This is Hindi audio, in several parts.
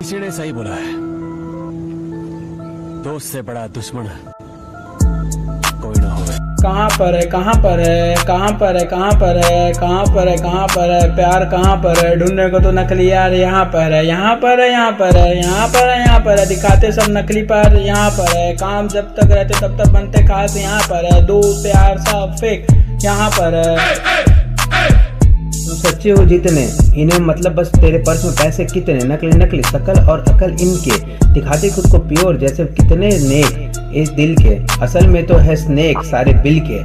किसी ने सही बोला है दोस्त से बड़ा दुश्मन कोई ना हो कहाँ पर है कहाँ पर है कहाँ पर है कहाँ पर है कहाँ पर है कहाँ पर है प्यार कहाँ पर है ढूँढने को तो नकली यार यहाँ पर है यहाँ पर है यहाँ पर है यहाँ पर है यहाँ पर है दिखाते सब नकली पर यहाँ पर है काम जब तक रहते तब तक बनते खास यहाँ पर है दोस्त प्यार सब फेक यहाँ पर है सच्चे हो जितने। इन्हें मतलब बस तेरे पर्स में पैसे कितने, नकली नकली शकल और अकल इनके। दिखाते खुद को प्योर जैसे कितने नेक इस दिल के। असल में तो है स्नेक सारे बिल के।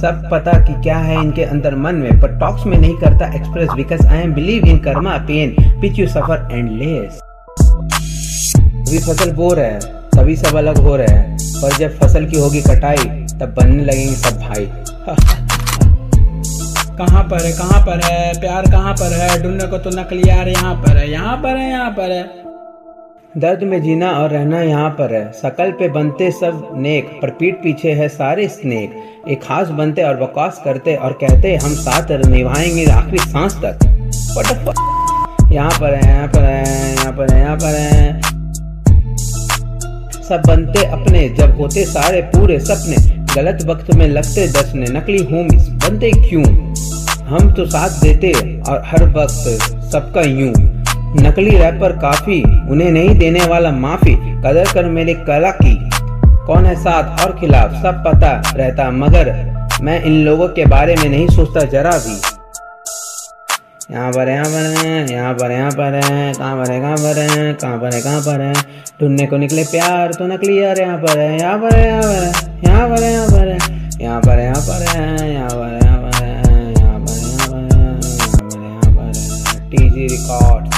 सब पता कि क्या है इनके अंदर मन में, पर टॉक्स में नहीं करता express because I am believe in karma pain pitch you suffer endless अभी फ़सल बो रहे हैं, तभी सब अलग हो रहे हैं, पर जब फ़सल की होगी कटाई, तब बनने लगेंगे सब भाई। कहाँ पर है, कहाँ पर है? प्यार कहाँ पर है? ढूँढने को तो नकली यार यहाँ पर है, यहाँ पर है, यहाँ पर है। दर्द में जीना और रहना यहाँ पर है। शकल पे बनते सब नेक, पर पीठ पीछे है सारे स्नेक। एक खास बनते और बकवास करते और कहते, हम साथ निभाएँगे आखिरी सांस तक। यहाँ पर है, यहाँ पर है, यहाँ पर है, यहाँ पर है। सब बनते अपने, जब होते सारे पूरे सपने। गलत वक्त में लगते दसने। नकली होमिस बनते क्यों? हम तो साथ देते और हर वक्त सबका यूँ नकली रैपर काफ़ी उन्हें नहीं देने वाला माफ़ी कदर कर मेरे कला की कौन है साथ और खिलाफ सब पता रहता मगर मैं इन लोगों के बारे में नहीं सोचता जरा भी यहाँ पर यहाँ पर है यहाँ पर यहाँ पर है कहाँ पर है कहाँ पर है कहाँ पर है कहाँ पर है ढूँढने को निकले प्यार तो नकली यार यहाँ पर है यहाँ पर है यहाँ पर है यहाँ पर है यहाँ पर है यहाँ पर है यहाँ पर है है easy records.